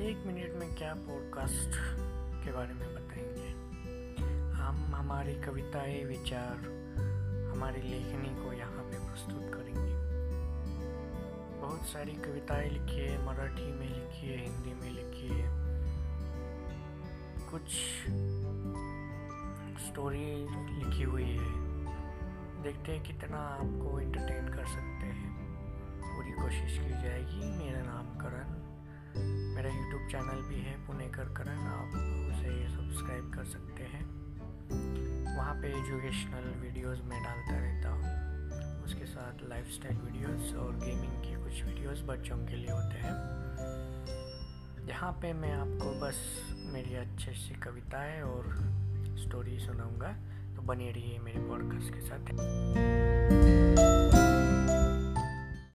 Minute में क्या podcast के बारे में बताएँगे? हम हमारी कविताएँ, विचार, हमारी लेखनी को यहाँ पे प्रस्तुत करेंगे। बहुत सारी कविताएँ लिखी है, मराठी में लिखी है, हिंदी में लिखी है। कुछ स्टोरी लिखी हुई है। देखते हैं कितना आपको एंटरटेन कर सकते हैं। पूरी कोशिश की जाएगी। मेरा नाम यूट्यूब चैनल भी है पुणेकर करण आप उसे सब्सक्राइब कर सकते हैं। वहाँ पे एजुकेशनल वीडियोस मैं डालता रहता हूँ। उसके साथ लाइफस्टाइल वीडियोस और गेमिंग के कुछ वीडियोस बच्चों के लिए होते हैं। यहाँ पे मैं आपको बस मेरी अच्छी अच्छी कविताएँ और स्टोरी सुनाऊँगा। तो बनी रहिए मेरे पॉडकास्ट के साथ।